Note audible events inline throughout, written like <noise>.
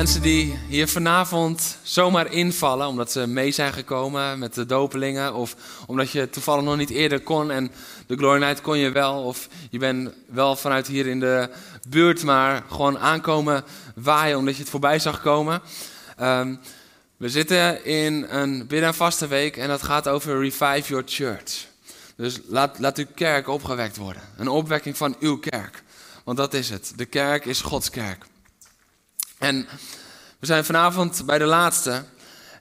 Mensen die hier vanavond zomaar invallen, omdat ze mee zijn gekomen met de dopelingen, of omdat je toevallig nog niet eerder kon en de Glory Night kon je wel, of je bent wel vanuit hier in de buurt, maar gewoon aankomen waaien omdat je het voorbij zag komen. Ehm, we zitten in een bidden- en vaste week en dat gaat over Revive Your Church. Dus laat, laat uw kerk opgewekt worden. Een opwekking van uw kerk. Want dat is het. De kerk is Gods kerk. En we zijn vanavond bij de laatste.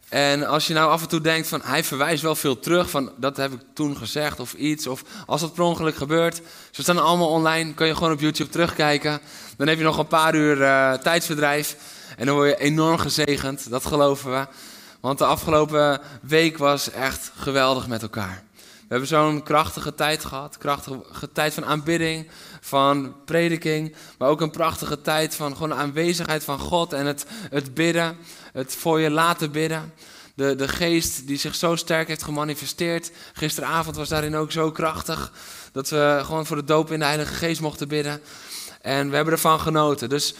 En als je nou af en toe denkt van hij verwijst wel veel terug van dat heb ik toen gezegd of iets. Of als dat per ongeluk gebeurt. Ze staan allemaal online, kun je gewoon op YouTube terugkijken. Dan heb je nog een paar uur uh, tijdsverdrijf. En dan word je enorm gezegend, dat geloven we. Want de afgelopen week was echt geweldig met elkaar. We hebben zo'n krachtige tijd gehad. Krachtige tijd van aanbidding, van prediking. Maar ook een prachtige tijd van gewoon aanwezigheid van God en het, het bidden. Het voor je laten bidden. De, de geest die zich zo sterk heeft gemanifesteerd. Gisteravond was daarin ook zo krachtig. Dat we gewoon voor de doop in de Heilige Geest mochten bidden. En we hebben ervan genoten. Dus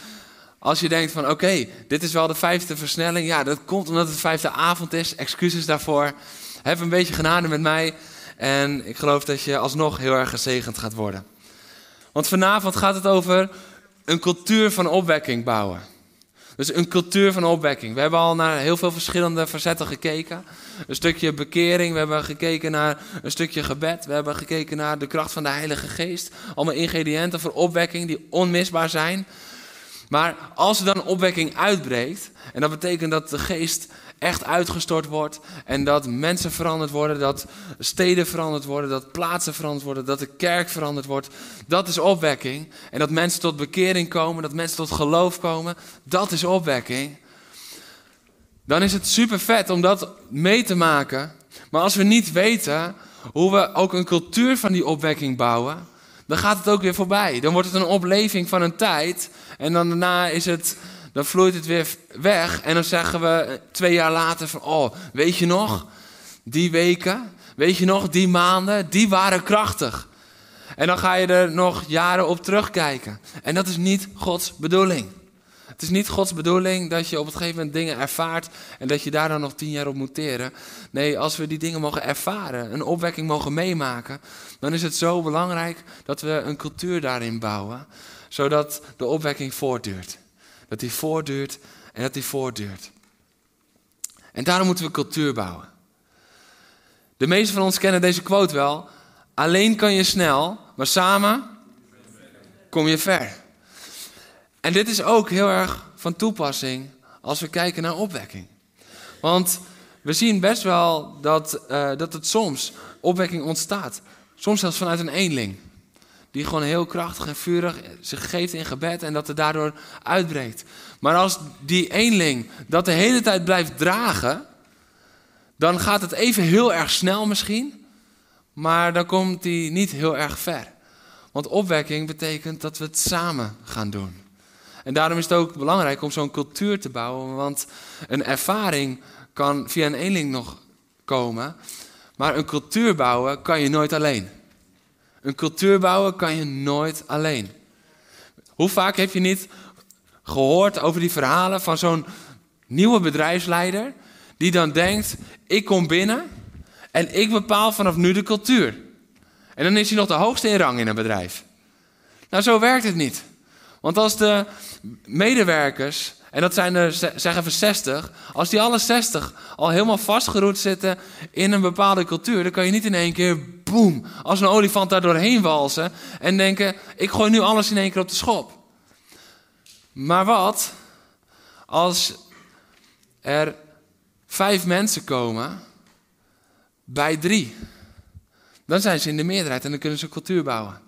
als je denkt van oké, dit is wel de vijfde versnelling. Ja, dat komt omdat het de vijfde avond is. Excuses daarvoor. Heb een beetje genade met mij. En ik geloof dat je alsnog heel erg gezegend gaat worden. Want vanavond gaat het over een cultuur van opwekking bouwen. Dus een cultuur van opwekking. We hebben al naar heel veel verschillende facetten gekeken. Een stukje bekering, we hebben gekeken naar een stukje gebed, we hebben gekeken naar de kracht van de Heilige Geest. Allemaal ingrediënten voor opwekking die onmisbaar zijn. Maar als er dan opwekking uitbreekt, en dat betekent dat de geest echt uitgestort wordt en dat mensen veranderd worden, dat steden veranderd worden, dat plaatsen veranderd worden, dat de kerk veranderd wordt. Dat is opwekking. En dat mensen tot bekering komen, dat mensen tot geloof komen, dat is opwekking. Dan is het super vet om dat mee te maken. Maar als we niet weten hoe we ook een cultuur van die opwekking bouwen, dan gaat het ook weer voorbij. Dan wordt het een opleving van een tijd en dan daarna is het dan vloeit het weer weg. En dan zeggen we twee jaar later van, oh, weet je nog, die weken, weet je nog, die maanden, die waren krachtig. En dan ga je er nog jaren op terugkijken. En dat is niet Gods bedoeling. Het is niet Gods bedoeling dat je op het gegeven moment dingen ervaart en dat je daar dan nog tien jaar op moet teren. Nee, als we die dingen mogen ervaren, een opwekking mogen meemaken, dan is het zo belangrijk dat we een cultuur daarin bouwen, zodat de opwekking voortduurt. Dat die voortduurt en dat die voortduurt. En daarom moeten we cultuur bouwen. De meesten van ons kennen deze quote wel. Alleen kan je snel, maar samen kom je ver. En dit is ook heel erg van toepassing als we kijken naar opwekking. Want we zien best wel dat, uh, dat het soms opwekking ontstaat. Soms zelfs vanuit een eenling. Die gewoon heel krachtig en vurig zich geeft in gebed en dat het daardoor uitbreekt. Maar als die eenling dat de hele tijd blijft dragen, dan gaat het even heel erg snel misschien, maar dan komt hij niet heel erg ver. Want opwekking betekent dat we het samen gaan doen. En daarom is het ook belangrijk om zo'n cultuur te bouwen, want een ervaring kan via een eenling nog komen, maar een cultuur bouwen kan je nooit alleen. Een cultuur bouwen kan je nooit alleen. Hoe vaak heb je niet gehoord over die verhalen van zo'n nieuwe bedrijfsleider die dan denkt: ik kom binnen en ik bepaal vanaf nu de cultuur. En dan is hij nog de hoogste in rang in een bedrijf. Nou, zo werkt het niet. Want als de medewerkers en dat zijn er, zeg even 60. Als die alle 60 al helemaal vastgeroet zitten in een bepaalde cultuur, dan kan je niet in één keer, boem, als een olifant daar doorheen walsen en denken: ik gooi nu alles in één keer op de schop. Maar wat als er vijf mensen komen bij drie? Dan zijn ze in de meerderheid en dan kunnen ze cultuur bouwen.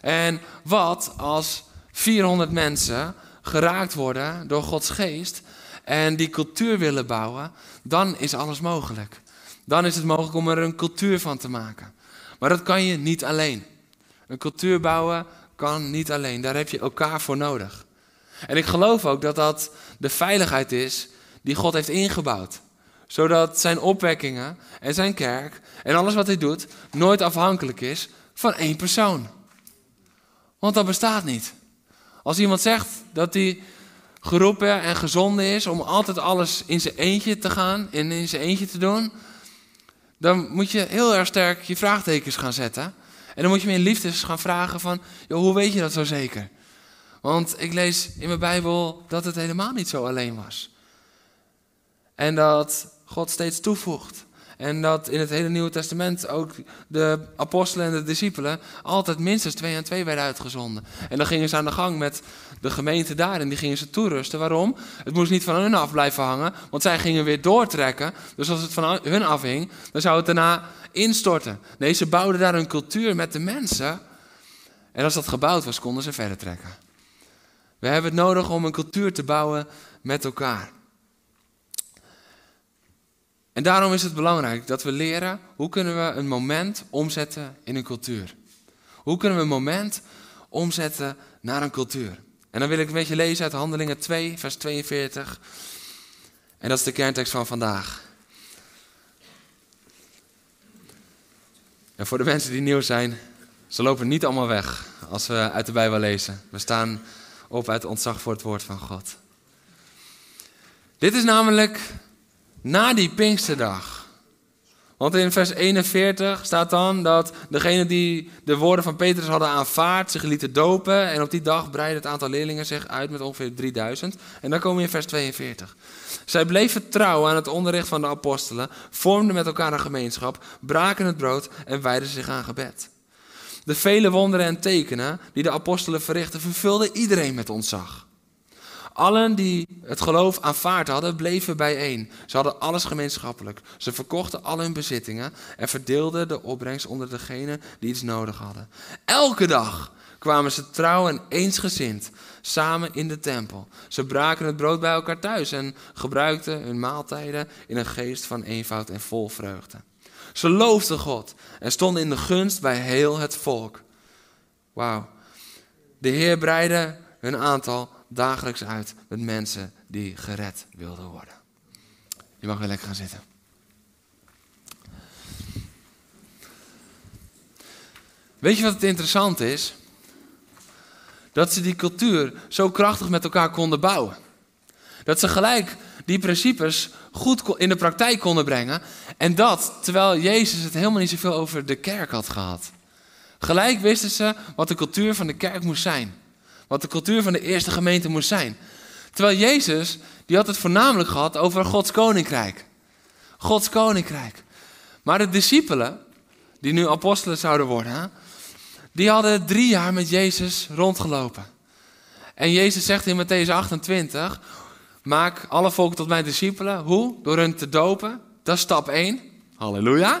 En wat als 400 mensen geraakt worden door Gods geest en die cultuur willen bouwen, dan is alles mogelijk. Dan is het mogelijk om er een cultuur van te maken. Maar dat kan je niet alleen. Een cultuur bouwen kan niet alleen. Daar heb je elkaar voor nodig. En ik geloof ook dat dat de veiligheid is die God heeft ingebouwd. Zodat zijn opwekkingen en zijn kerk en alles wat hij doet nooit afhankelijk is van één persoon. Want dat bestaat niet. Als iemand zegt dat hij geroepen en gezonden is om altijd alles in zijn eentje te gaan en in zijn eentje te doen, dan moet je heel erg sterk je vraagtekens gaan zetten. En dan moet je me in liefdes gaan vragen van, joh, hoe weet je dat zo zeker? Want ik lees in mijn Bijbel dat het helemaal niet zo alleen was. En dat God steeds toevoegt. En dat in het hele Nieuwe Testament ook de apostelen en de discipelen altijd minstens twee en twee werden uitgezonden. En dan gingen ze aan de gang met de gemeente daar en die gingen ze toerusten. Waarom? Het moest niet van hun af blijven hangen, want zij gingen weer doortrekken. Dus als het van hun afhing, dan zou het daarna instorten. Nee, ze bouwden daar een cultuur met de mensen. En als dat gebouwd was, konden ze verder trekken. We hebben het nodig om een cultuur te bouwen met elkaar. En daarom is het belangrijk dat we leren hoe kunnen we een moment omzetten in een cultuur. Hoe kunnen we een moment omzetten naar een cultuur. En dan wil ik een beetje lezen uit Handelingen 2, vers 42. En dat is de kerntekst van vandaag. En voor de mensen die nieuw zijn, ze lopen niet allemaal weg als we uit de Bijbel lezen. We staan op uit ontzag voor het woord van God. Dit is namelijk na die Pinksterdag. Want in vers 41 staat dan dat degene die de woorden van Petrus hadden aanvaard, zich lieten dopen. En op die dag breidde het aantal leerlingen zich uit met ongeveer 3000. En dan komen we in vers 42. Zij bleven trouw aan het onderricht van de apostelen, vormden met elkaar een gemeenschap, braken het brood en wijden zich aan gebed. De vele wonderen en tekenen die de apostelen verrichtten, vervulden iedereen met ontzag. Allen die het geloof aanvaard hadden, bleven bijeen. Ze hadden alles gemeenschappelijk. Ze verkochten al hun bezittingen en verdeelden de opbrengst onder degenen die iets nodig hadden. Elke dag kwamen ze trouw en eensgezind samen in de tempel. Ze braken het brood bij elkaar thuis en gebruikten hun maaltijden in een geest van eenvoud en vol vreugde. Ze loofden God en stonden in de gunst bij heel het volk. Wauw. De Heer breidde hun aantal dagelijks uit met mensen die gered wilden worden. Je mag weer lekker gaan zitten. Weet je wat het interessant is? Dat ze die cultuur zo krachtig met elkaar konden bouwen. Dat ze gelijk die principes goed in de praktijk konden brengen. En dat terwijl Jezus het helemaal niet zoveel over de kerk had gehad. Gelijk wisten ze wat de cultuur van de kerk moest zijn. Wat de cultuur van de eerste gemeente moest zijn. Terwijl Jezus, die had het voornamelijk gehad over Gods koninkrijk. Gods koninkrijk. Maar de discipelen, die nu apostelen zouden worden, die hadden drie jaar met Jezus rondgelopen. En Jezus zegt in Matthäus 28, maak alle volken tot mijn discipelen. Hoe? Door hen te dopen. Dat is stap 1. Halleluja.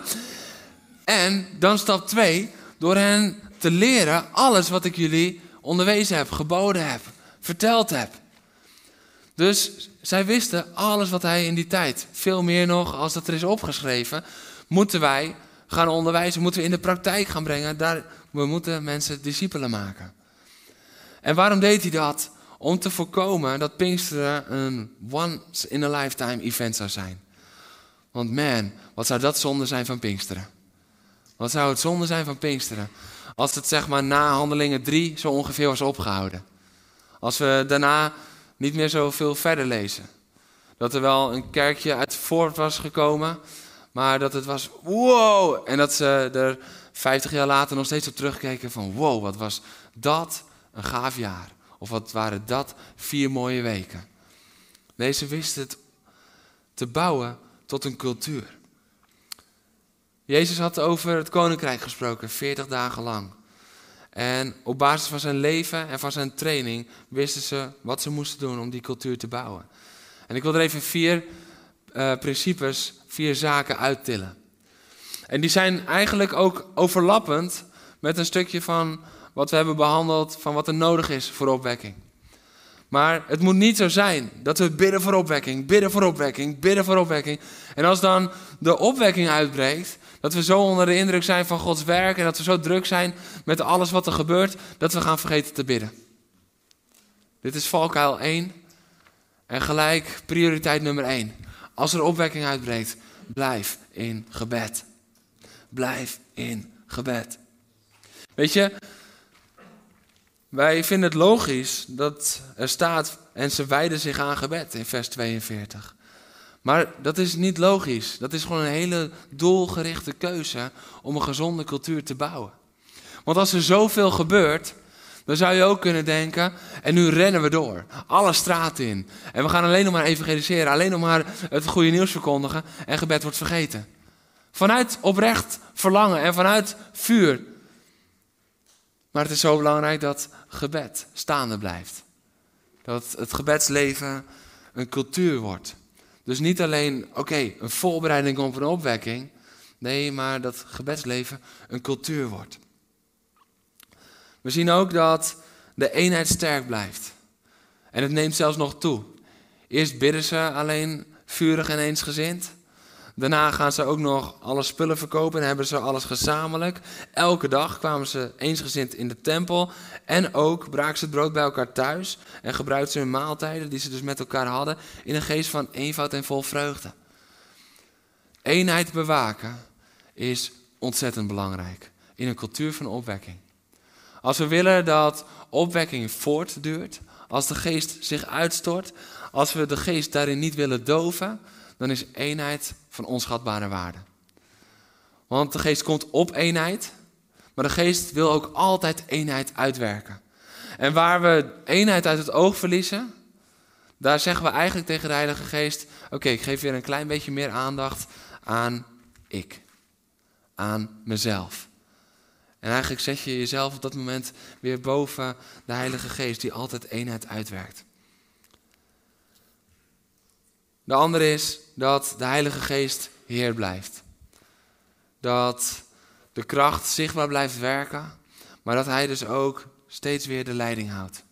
En dan stap 2, door hen te leren alles wat ik jullie onderwezen heb, geboden heb, verteld heb. Dus zij wisten alles wat hij in die tijd, veel meer nog als dat er is opgeschreven, moeten wij gaan onderwijzen, moeten we in de praktijk gaan brengen. Daar, we moeten mensen discipelen maken. En waarom deed hij dat? Om te voorkomen dat Pinksteren een once in a lifetime event zou zijn. Want man, wat zou dat zonde zijn van Pinksteren? Wat zou het zonde zijn van Pinksteren? Als het zeg maar na handelingen 3 zo ongeveer was opgehouden. Als we daarna niet meer zoveel verder lezen. Dat er wel een kerkje uit voort was gekomen, maar dat het was wow. En dat ze er 50 jaar later nog steeds op terugkeken van wow, wat was dat een gaaf jaar. Of wat waren dat vier mooie weken. Deze wist het te bouwen tot een cultuur. Jezus had over het koninkrijk gesproken, 40 dagen lang. En op basis van zijn leven en van zijn training wisten ze wat ze moesten doen om die cultuur te bouwen. En ik wil er even vier uh, principes, vier zaken uittillen. En die zijn eigenlijk ook overlappend met een stukje van wat we hebben behandeld van wat er nodig is voor opwekking. Maar het moet niet zo zijn dat we bidden voor opwekking, bidden voor opwekking, bidden voor opwekking. En als dan de opwekking uitbreekt, dat we zo onder de indruk zijn van Gods werk en dat we zo druk zijn met alles wat er gebeurt, dat we gaan vergeten te bidden. Dit is valkuil 1 en gelijk prioriteit nummer 1. Als er opwekking uitbreekt, blijf in gebed. Blijf in gebed. Weet je, wij vinden het logisch dat er staat en ze wijden zich aan gebed in vers 42. Maar dat is niet logisch. Dat is gewoon een hele doelgerichte keuze om een gezonde cultuur te bouwen. Want als er zoveel gebeurt, dan zou je ook kunnen denken, en nu rennen we door, alle straten in. En we gaan alleen nog maar evangeliseren, alleen nog maar het goede nieuws verkondigen en gebed wordt vergeten. Vanuit oprecht verlangen en vanuit vuur. Maar het is zo belangrijk dat gebed staande blijft. Dat het gebedsleven een cultuur wordt. Dus niet alleen, oké, een voorbereiding op een opwekking. Nee, maar dat gebedsleven een cultuur wordt. We zien ook dat de eenheid sterk blijft. En het neemt zelfs nog toe. Eerst bidden ze alleen vurig en eensgezind. Daarna gaan ze ook nog alle spullen verkopen en hebben ze alles gezamenlijk. Elke dag kwamen ze eensgezind in de tempel. En ook braken ze het brood bij elkaar thuis. En gebruikten ze hun maaltijden die ze dus met elkaar hadden in een geest van eenvoud en vol vreugde. Eenheid bewaken is ontzettend belangrijk in een cultuur van opwekking. Als we willen dat opwekking voortduurt, als de geest zich uitstort, als we de geest daarin niet willen doven, dan is eenheid van onschatbare waarde. Want de geest komt op eenheid, maar de geest wil ook altijd eenheid uitwerken. En waar we eenheid uit het oog verliezen, daar zeggen we eigenlijk tegen de Heilige Geest: Oké, ik geef weer een klein beetje meer aandacht aan ik, aan mezelf. En eigenlijk zet je jezelf op dat moment weer boven de Heilige Geest, die altijd eenheid uitwerkt. De andere is dat de Heilige Geest Heer blijft. Dat de kracht zichtbaar blijft werken, maar dat Hij dus ook steeds weer de leiding houdt.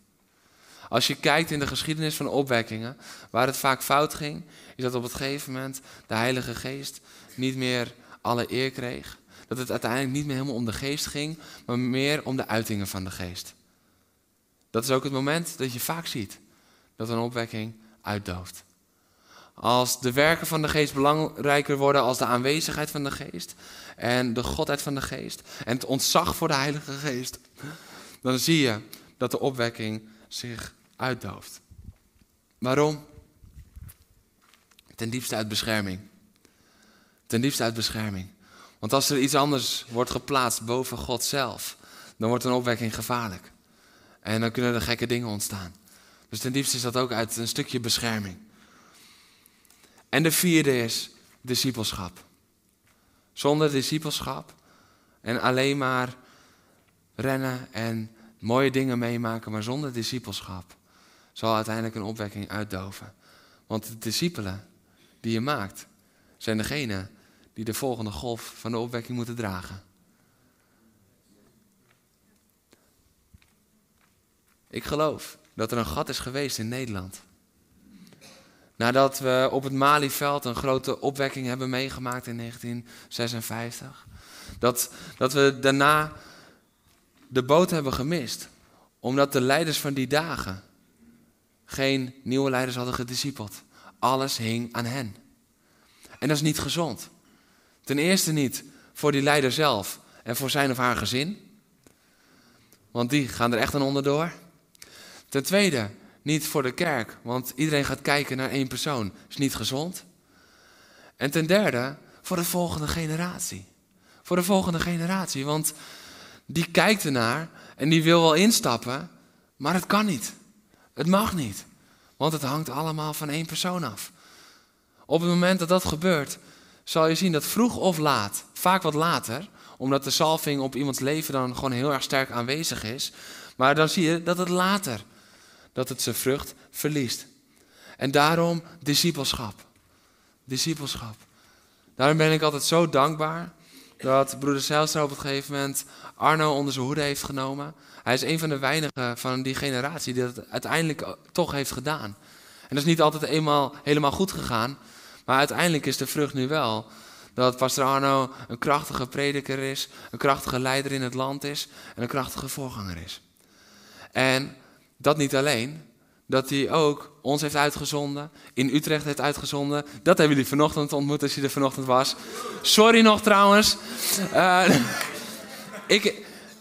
Als je kijkt in de geschiedenis van opwekkingen, waar het vaak fout ging, is dat op het gegeven moment de Heilige Geest niet meer alle eer kreeg. Dat het uiteindelijk niet meer helemaal om de geest ging, maar meer om de uitingen van de geest. Dat is ook het moment dat je vaak ziet dat een opwekking uitdooft. Als de werken van de geest belangrijker worden als de aanwezigheid van de geest en de godheid van de geest en het ontzag voor de Heilige Geest, dan zie je dat de opwekking zich uitdooft. Waarom? Ten diepste uit bescherming. Ten diepste uit bescherming. Want als er iets anders wordt geplaatst boven God zelf, dan wordt een opwekking gevaarlijk. En dan kunnen er gekke dingen ontstaan. Dus ten diepste is dat ook uit een stukje bescherming. En de vierde is discipelschap. Zonder discipelschap en alleen maar rennen en mooie dingen meemaken, maar zonder discipelschap zal uiteindelijk een opwekking uitdoven. Want de discipelen die je maakt, zijn degene die de volgende golf van de opwekking moeten dragen. Ik geloof dat er een gat is geweest in Nederland Nadat we op het Malieveld een grote opwekking hebben meegemaakt in 1956. Dat, dat we daarna de boot hebben gemist. Omdat de leiders van die dagen geen nieuwe leiders hadden gediscipeld. Alles hing aan hen. En dat is niet gezond. Ten eerste niet voor die leider zelf en voor zijn of haar gezin. Want die gaan er echt aan onderdoor. Ten tweede niet voor de kerk, want iedereen gaat kijken naar één persoon. is niet gezond. En ten derde, voor de volgende generatie. Voor de volgende generatie, want die kijkt ernaar en die wil wel instappen, maar het kan niet. Het mag niet, want het hangt allemaal van één persoon af. Op het moment dat dat gebeurt, zal je zien dat vroeg of laat, vaak wat later, omdat de salving op iemands leven dan gewoon heel erg sterk aanwezig is, maar dan zie je dat het later dat het zijn vrucht verliest. En daarom discipelschap. Discipelschap. Daarom ben ik altijd zo dankbaar dat broeder Zijlstra op het gegeven moment Arno onder zijn hoede heeft genomen. Hij is een van de weinigen van die generatie die dat uiteindelijk toch heeft gedaan. En dat is niet altijd eenmaal helemaal goed gegaan, maar uiteindelijk is de vrucht nu wel dat pastor Arno een krachtige prediker is, een krachtige leider in het land is en een krachtige voorganger is. En dat niet alleen, dat hij ook ons heeft uitgezonden, in Utrecht heeft uitgezonden. Dat hebben jullie vanochtend ontmoet als je er vanochtend was. Sorry nog trouwens. Uh, <laughs> ik,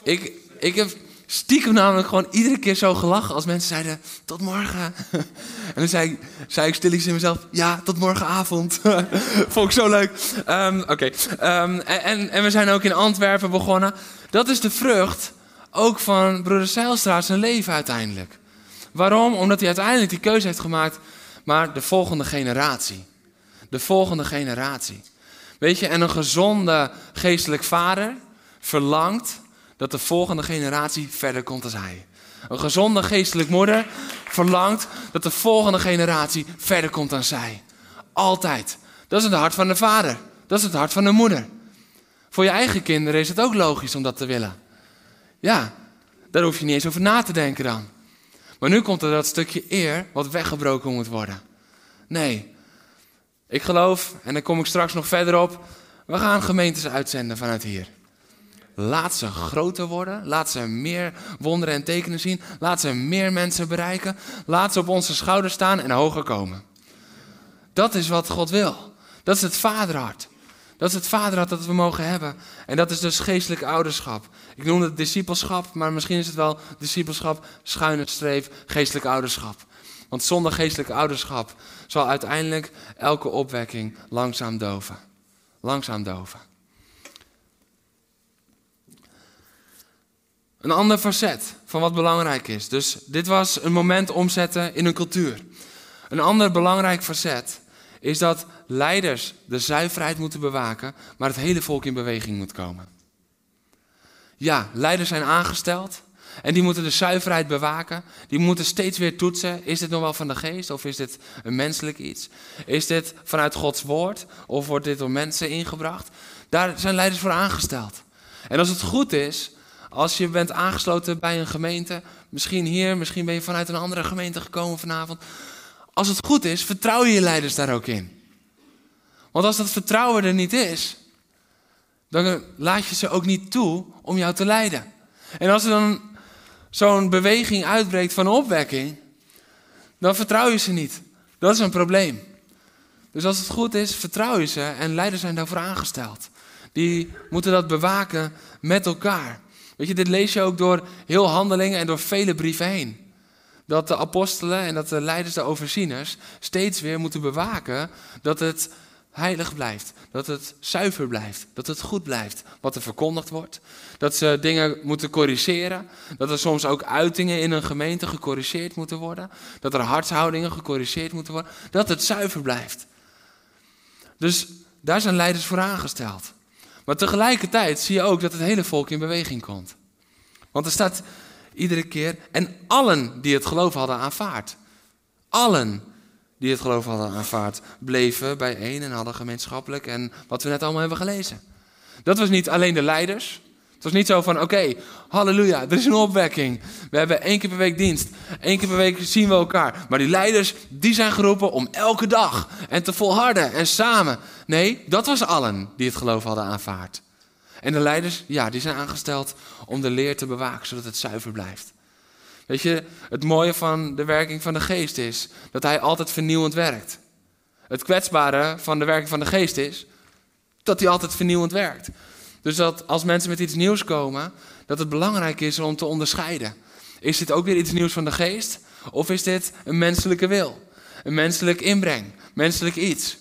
ik, ik heb stiekem namelijk gewoon iedere keer zo gelachen als mensen zeiden tot morgen. <laughs> en dan zei, zei ik stilletjes in mezelf, ja, tot morgenavond. <laughs> Vond ik zo leuk. Um, Oké, um, en, en we zijn ook in Antwerpen begonnen. Dat is de vrucht ook van broeder Zeilstra zijn leven uiteindelijk. Waarom? Omdat hij uiteindelijk die keuze heeft gemaakt, maar de volgende generatie. De volgende generatie. Weet je, en een gezonde geestelijk vader verlangt dat de volgende generatie verder komt als hij. Een gezonde geestelijk moeder verlangt dat de volgende generatie verder komt dan zij. Altijd. Dat is het hart van de vader. Dat is het hart van de moeder. Voor je eigen kinderen is het ook logisch om dat te willen. Ja, daar hoef je niet eens over na te denken dan. Maar nu komt er dat stukje eer wat weggebroken moet worden. Nee, ik geloof, en daar kom ik straks nog verder op, we gaan gemeentes uitzenden vanuit hier. Laat ze groter worden. Laat ze meer wonderen en tekenen zien. Laat ze meer mensen bereiken. Laat ze op onze schouders staan en hoger komen. Dat is wat God wil. Dat is het vaderhart. Dat is het vaderhart dat we mogen hebben. En dat is dus geestelijk ouderschap. Ik noem het discipelschap, maar misschien is het wel discipelschap, schuine streep, geestelijk ouderschap. Want zonder geestelijk ouderschap zal uiteindelijk elke opwekking langzaam doven. Langzaam doven. Een ander facet van wat belangrijk is. Dus dit was een moment omzetten in een cultuur. Een ander belangrijk facet is dat leiders de zuiverheid moeten bewaken, maar het hele volk in beweging moet komen. Ja, leiders zijn aangesteld en die moeten de zuiverheid bewaken. Die moeten steeds weer toetsen. Is dit nog wel van de geest of is dit een menselijk iets? Is dit vanuit Gods woord of wordt dit door mensen ingebracht? Daar zijn leiders voor aangesteld. En als het goed is, als je bent aangesloten bij een gemeente, misschien hier, misschien ben je vanuit een andere gemeente gekomen vanavond. Als het goed is, vertrouw je je leiders daar ook in. Want als dat vertrouwen er niet is, dan laat je ze ook niet toe om jou te leiden. En als er dan zo'n beweging uitbreekt van opwekking, dan vertrouw je ze niet. Dat is een probleem. Dus als het goed is, vertrouw je ze en leiders zijn daarvoor aangesteld. Die moeten dat bewaken met elkaar. Weet je, dit lees je ook door heel handelingen en door vele brieven heen. Dat de apostelen en dat de leiders, de overzieners, steeds weer moeten bewaken dat het heilig blijft. Dat het zuiver blijft. Dat het goed blijft wat er verkondigd wordt. Dat ze dingen moeten corrigeren. Dat er soms ook uitingen in een gemeente gecorrigeerd moeten worden. Dat er hartshoudingen gecorrigeerd moeten worden. Dat het zuiver blijft. Dus daar zijn leiders voor aangesteld. Maar tegelijkertijd zie je ook dat het hele volk in beweging komt. Want er staat iedere keer, en allen die het geloof hadden aanvaard. Allen die het geloof hadden aanvaard, bleven bijeen en hadden gemeenschappelijk en wat we net allemaal hebben gelezen. Dat was niet alleen de leiders. Het was niet zo van, oké, halleluja, er is een opwekking. We hebben één keer per week dienst. Eén keer per week zien we elkaar. Maar die leiders, die zijn geroepen om elke dag en te volharden en samen. Nee, dat was allen die het geloof hadden aanvaard. En de leiders, ja, die zijn aangesteld om de leer te bewaken, zodat het zuiver blijft. Weet je, het mooie van de werking van de geest is dat hij altijd vernieuwend werkt. Het kwetsbare van de werking van de geest is dat hij altijd vernieuwend werkt. Dus dat als mensen met iets nieuws komen, dat het belangrijk is om te onderscheiden. Is dit ook weer iets nieuws van de geest? Of is dit een menselijke wil? Een menselijk inbreng, menselijk iets?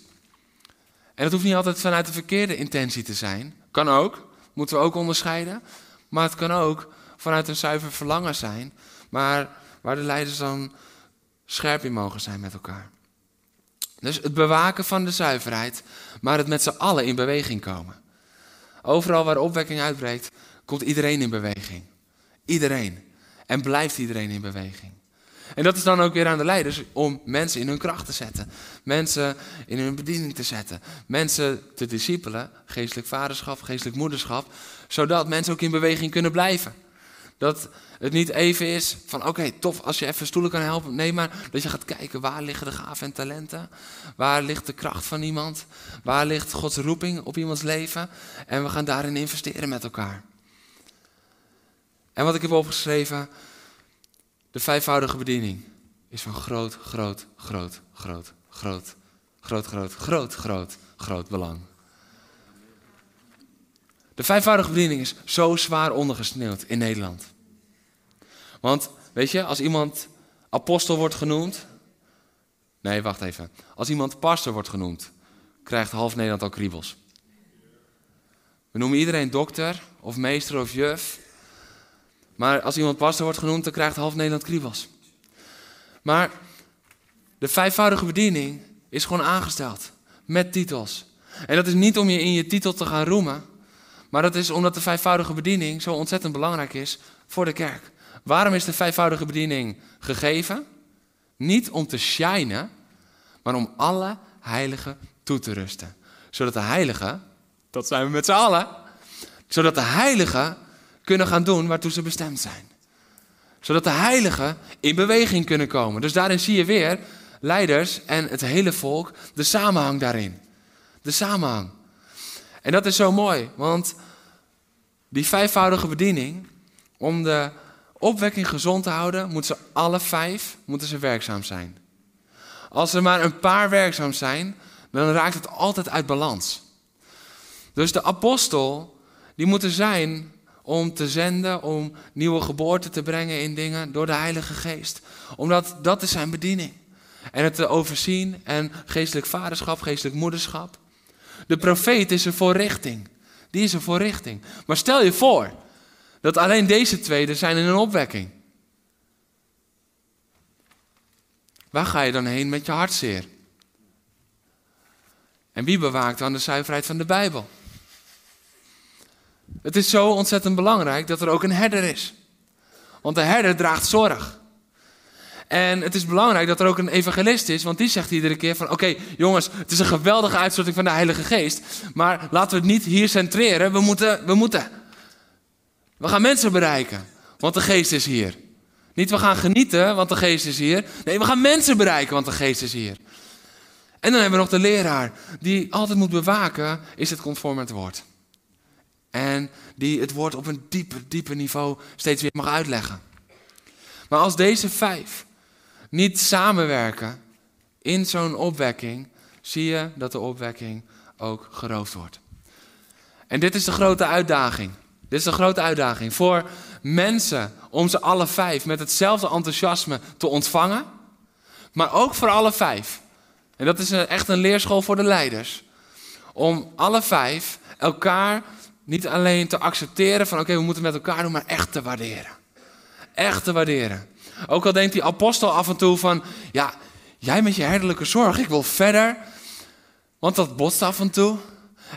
En dat hoeft niet altijd vanuit de verkeerde intentie te zijn. Kan ook, moeten we ook onderscheiden. Maar het kan ook vanuit een zuiver verlangen zijn, maar waar de leiders dan scherp in mogen zijn met elkaar. Dus het bewaken van de zuiverheid, maar het met z'n allen in beweging komen. Overal waar opwekking uitbreekt, komt iedereen in beweging. Iedereen. En blijft iedereen in beweging. En dat is dan ook weer aan de leiders om mensen in hun kracht te zetten. Mensen in hun bediening te zetten. Mensen te discipelen, geestelijk vaderschap, geestelijk moederschap. Zodat mensen ook in beweging kunnen blijven. Dat het niet even is van oké, tof als je even stoelen kan helpen. Nee, maar dat je gaat kijken waar liggen de gaven en talenten. Waar ligt de kracht van iemand. Waar ligt Gods roeping op iemands leven. En we gaan daarin investeren met elkaar. En wat ik heb opgeschreven, de vijfvoudige bediening is van groot, groot, groot, groot, groot, groot, groot, groot, groot, groot belang. De vijfvoudige bediening is zo zwaar ondergesneeuwd in Nederland. Want, weet je, als iemand apostel wordt genoemd. Nee, wacht even. Als iemand pastor wordt genoemd, krijgt half Nederland al kriebels. We noemen iedereen dokter of meester of juf. Maar als iemand pastor wordt genoemd, dan krijgt half Nederland kriebels. Maar de vijfvoudige bediening is gewoon aangesteld met titels. En dat is niet om je in je titel te gaan roemen, maar dat is omdat de vijfvoudige bediening zo ontzettend belangrijk is voor de kerk. Waarom is de vijfvoudige bediening gegeven? Niet om te shinen, maar om alle heiligen toe te rusten. Zodat de heiligen, dat zijn we met z'n allen, zodat de heiligen kunnen gaan doen waartoe ze bestemd zijn. Zodat de heiligen in beweging kunnen komen. Dus daarin zie je weer leiders en het hele volk, de samenhang daarin. De samenhang. En dat is zo mooi, want die vijfvoudige bediening, om de opwekking gezond te houden, moeten ze alle vijf moeten ze werkzaam zijn. Als er maar een paar werkzaam zijn, dan raakt het altijd uit balans. Dus de apostel, die moet er zijn om te zenden, om nieuwe geboorte te brengen in dingen door de Heilige Geest. Omdat dat is zijn bediening. En het te overzien en geestelijk vaderschap, geestelijk moederschap. De profeet is er voor richting. Die is er voor richting. Maar stel je voor dat alleen deze twee er zijn in een opwekking. Waar ga je dan heen met je hartzeer? En wie bewaakt dan de zuiverheid van de Bijbel? Het is zo ontzettend belangrijk dat er ook een herder is. Want de herder draagt zorg. En het is belangrijk dat er ook een evangelist is, want die zegt iedere keer van oké jongens, het is een geweldige uitstorting van de Heilige Geest, maar laten we het niet hier centreren, we moeten, we moeten. We gaan mensen bereiken, want de Geest is hier. Niet we gaan genieten, want de Geest is hier. Nee, we gaan mensen bereiken, want de Geest is hier. En dan hebben we nog de leraar, die altijd moet bewaken, is het conform met het woord. En die het woord op een dieper, dieper niveau steeds weer mag uitleggen. Maar als deze vijf niet samenwerken in zo'n opwekking, zie je dat de opwekking ook geroofd wordt. En dit is de grote uitdaging. Dit is de grote uitdaging voor mensen om ze alle vijf met hetzelfde enthousiasme te ontvangen, maar ook voor alle vijf. En dat is echt een leerschool voor de leiders. Om alle vijf elkaar niet alleen te accepteren van oké, we moeten met elkaar doen, maar echt te waarderen. Echt te waarderen. Ook al denkt die apostel af en toe van, ja, jij met je herderlijke zorg, ik wil verder. Want dat botst af en toe.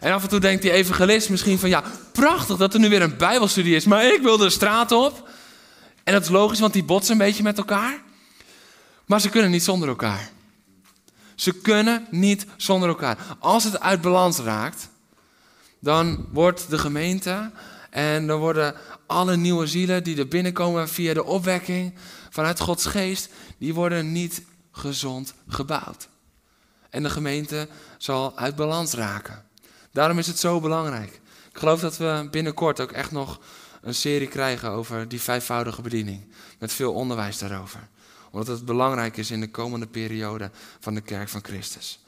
En af en toe denkt die evangelist misschien van, ja, prachtig dat er nu weer een bijbelstudie is, maar ik wil de straat op. En dat is logisch, want die botsen een beetje met elkaar. Maar ze kunnen niet zonder elkaar. Ze kunnen niet zonder elkaar. Als het uit balans raakt, dan wordt de gemeente en dan worden alle nieuwe zielen die er binnenkomen via de opwekking vanuit Gods geest, die worden niet gezond gebouwd. En de gemeente zal uit balans raken. Daarom is het zo belangrijk. Ik geloof dat we binnenkort ook echt nog een serie krijgen over die vijfvoudige bediening. Met veel onderwijs daarover. Omdat het belangrijk is in de komende periode van de kerk van Christus.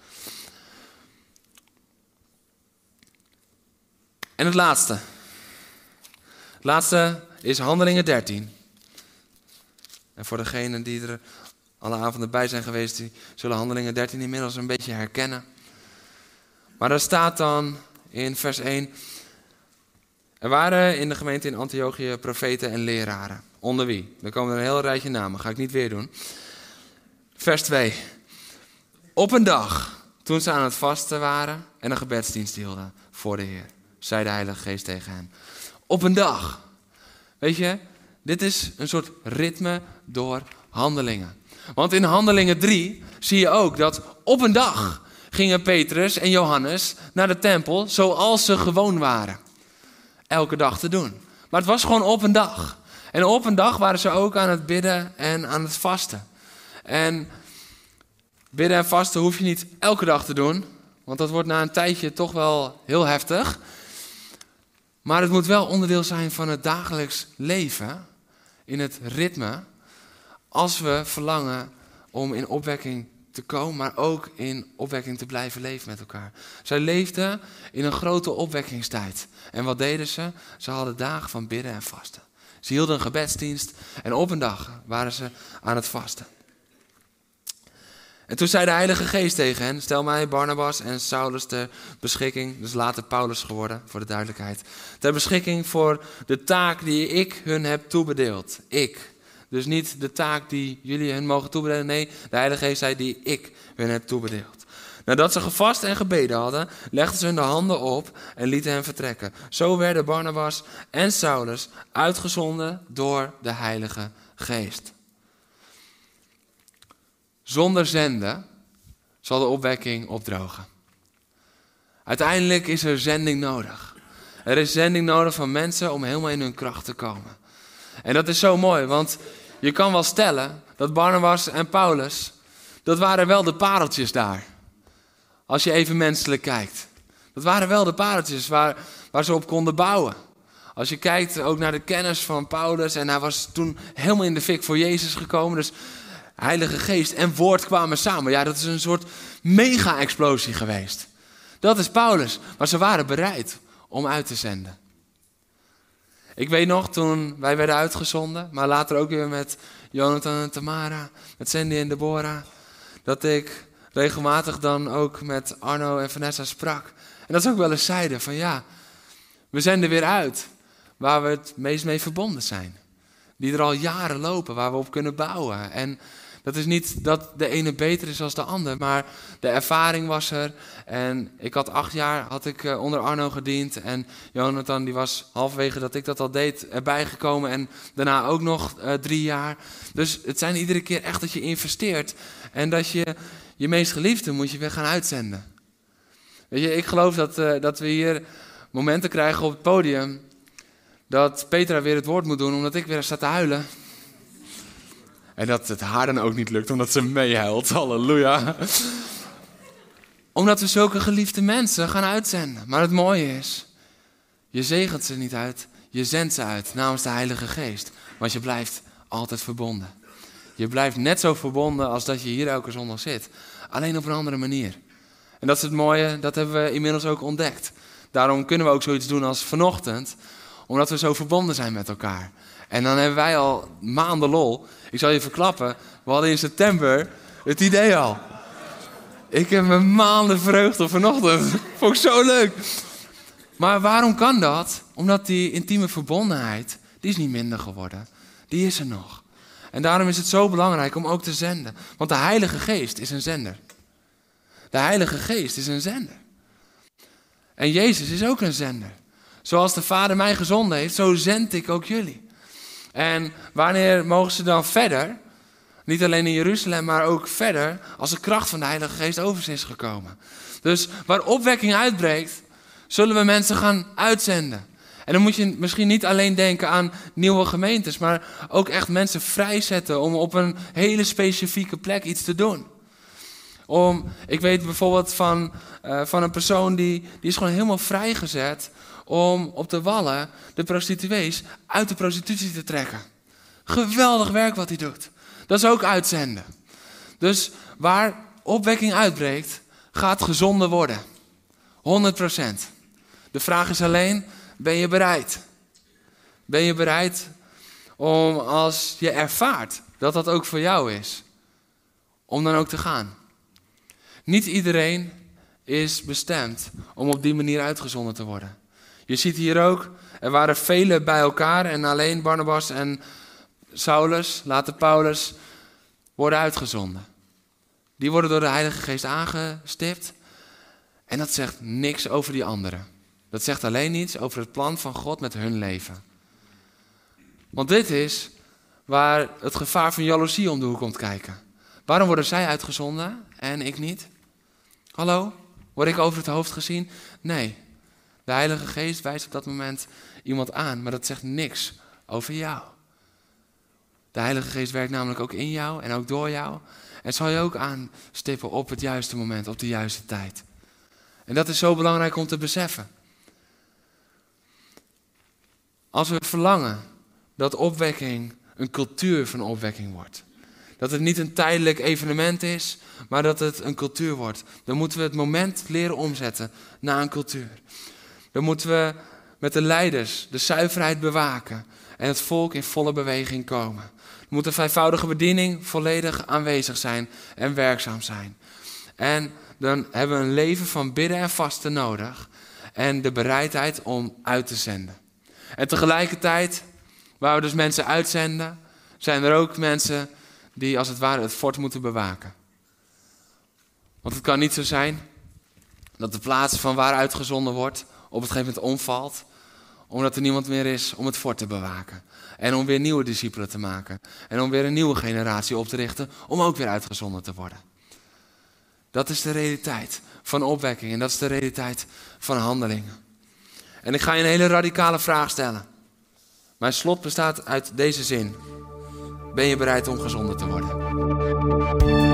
En het laatste. Het laatste is Handelingen 13. En voor degenen die er alle avonden bij zijn geweest, die zullen Handelingen 13 inmiddels een beetje herkennen. Maar daar staat dan in vers 1. Er waren in de gemeente in Antiochië profeten en leraren. Onder wie? Er komen er een heel rijtje namen, ga ik niet weer doen. Vers 2. Op een dag, toen ze aan het vasten waren en een gebedsdienst hielden voor de Heer zei de Heilige Geest tegen hem. Op een dag. Weet je, dit is een soort ritme door handelingen. Want in handelingen 3 zie je ook dat op een dag gingen Petrus en Johannes naar de tempel zoals ze gewoon waren. Elke dag te doen. Maar het was gewoon op een dag. En op een dag waren ze ook aan het bidden en aan het vasten. En bidden en vasten hoef je niet elke dag te doen, want dat wordt na een tijdje toch wel heel heftig. Maar het moet wel onderdeel zijn van het dagelijks leven, in het ritme, als we verlangen om in opwekking te komen, maar ook in opwekking te blijven leven met elkaar. Zij leefden in een grote opwekkingstijd. En wat deden ze? Ze hadden dagen van bidden en vasten. Ze hielden een gebedsdienst en op een dag waren ze aan het vasten. En toen zei de Heilige Geest tegen hen: Stel mij Barnabas en Saulus ter beschikking, dus later Paulus geworden, voor de duidelijkheid, ter beschikking voor de taak die ik hun heb toebedeeld. Ik. Dus niet de taak die jullie hun mogen toebedelen, nee, de Heilige Geest zei die ik hun heb toebedeeld. Nadat ze gevast en gebeden hadden, legden ze hun de handen op en lieten hen vertrekken. Zo werden Barnabas en Saulus uitgezonden door de Heilige Geest. Zonder zenden zal de opwekking opdrogen. Uiteindelijk is er zending nodig. Er is zending nodig van mensen om helemaal in hun kracht te komen. En dat is zo mooi, want je kan wel stellen dat Barnabas en Paulus, dat waren wel de pareltjes daar. Als je even menselijk kijkt. Dat waren wel de pareltjes waar, waar ze op konden bouwen. Als je kijkt ook naar de kennis van Paulus en hij was toen helemaal in de fik voor Jezus gekomen. Dus Heilige Geest en woord kwamen samen. Ja, dat is een soort mega-explosie geweest. Dat is Paulus. Maar ze waren bereid om uit te zenden. Ik weet nog toen wij werden uitgezonden, maar later ook weer met Jonathan en Tamara, met Sandy en Deborah, dat ik regelmatig dan ook met Arno en Vanessa sprak. En dat ze ook wel eens zeiden van ja, we zenden weer uit waar we het meest mee verbonden zijn. Die er al jaren lopen, waar we op kunnen bouwen. En dat is niet dat de ene beter is dan de ander, maar de ervaring was er. En ik had acht jaar had ik eh, onder Arno gediend. En Jonathan die was halverwege dat ik dat al deed erbij gekomen. En daarna ook nog uh, drie jaar. Dus het zijn iedere keer echt dat je investeert. En dat je je meest geliefde moet je weer gaan uitzenden. Weet je, ik geloof dat, uh, dat we hier momenten krijgen op het podium. Dat Petra weer het woord moet doen omdat ik weer sta te huilen. En dat het haar dan ook niet lukt, omdat ze meehuilt. Halleluja. Omdat we zulke geliefde mensen gaan uitzenden. Maar het mooie is, je zegent ze niet uit, je zendt ze uit namens de Heilige Geest. Want je blijft altijd verbonden. Je blijft net zo verbonden als dat je hier elke zondag zit. Alleen op een andere manier. En dat is het mooie, dat hebben we inmiddels ook ontdekt. Daarom kunnen we ook zoiets doen als vanochtend, omdat we zo verbonden zijn met elkaar. En dan hebben wij al maanden lol. Ik zal je verklappen, we hadden in september het idee al. Ik heb me maanden verheugd op vanochtend. <laughs> Vond ik zo leuk. Maar waarom kan dat? Omdat die intieme verbondenheid, die is niet minder geworden. Die is er nog. En daarom is het zo belangrijk om ook te zenden. Want de Heilige Geest is een zender. De Heilige Geest is een zender. En Jezus is ook een zender. Zoals de Vader mij gezonden heeft, zo zend ik ook jullie. En wanneer mogen ze dan verder? Niet alleen in Jeruzalem, maar ook verder als de kracht van de Heilige Geest over ze is gekomen. Dus waar opwekking uitbreekt, zullen we mensen gaan uitzenden. En dan moet je misschien niet alleen denken aan nieuwe gemeentes, maar ook echt mensen vrijzetten om op een hele specifieke plek iets te doen. Om, ik weet bijvoorbeeld van, uh, van een persoon die, die is gewoon helemaal vrijgezet om op de wallen de prostituees uit de prostitutie te trekken. Geweldig werk wat hij doet. Dat is ook uitzenden. Dus waar opwekking uitbreekt, gaat gezonden worden. 100%. De vraag is alleen, ben je bereid? Ben je bereid om als je ervaart dat dat ook voor jou is, om dan ook te gaan? Niet iedereen is bestemd om op die manier uitgezonden te worden. Je ziet hier ook, er waren velen bij elkaar en alleen Barnabas en Saulus, later Paulus, worden uitgezonden. Die worden door de Heilige Geest aangestipt en dat zegt niks over die anderen. Dat zegt alleen iets over het plan van God met hun leven. Want dit is waar het gevaar van jaloezie om de hoek komt kijken. Waarom worden zij uitgezonden en ik niet? Hallo? Word ik over het hoofd gezien? Nee. De Heilige Geest wijst op dat moment iemand aan, maar dat zegt niks over jou. De Heilige Geest werkt namelijk ook in jou en ook door jou. En zal je ook aanstippen op het juiste moment, op de juiste tijd. En dat is zo belangrijk om te beseffen. Als we verlangen dat opwekking een cultuur van opwekking wordt. Dat het niet een tijdelijk evenement is, maar dat het een cultuur wordt. Dan moeten we het moment leren omzetten naar een cultuur. Dan moeten we met de leiders de zuiverheid bewaken en het volk in volle beweging komen. Dan moet de vijfvoudige bediening volledig aanwezig zijn en werkzaam zijn. En dan hebben we een leven van bidden en vasten nodig en de bereidheid om uit te zenden. En tegelijkertijd, waar we dus mensen uitzenden, zijn er ook mensen die als het ware het fort moeten bewaken. Want het kan niet zo zijn dat de plaats van waar uitgezonden wordt op het gegeven moment omvalt, omdat er niemand meer is om het fort te bewaken. En om weer nieuwe discipelen te maken. En om weer een nieuwe generatie op te richten om ook weer uitgezonden te worden. Dat is de realiteit van opwekking en dat is de realiteit van handelingen. En ik ga je een hele radicale vraag stellen. Mijn slot bestaat uit deze zin. Ben je bereid om gezonder te worden?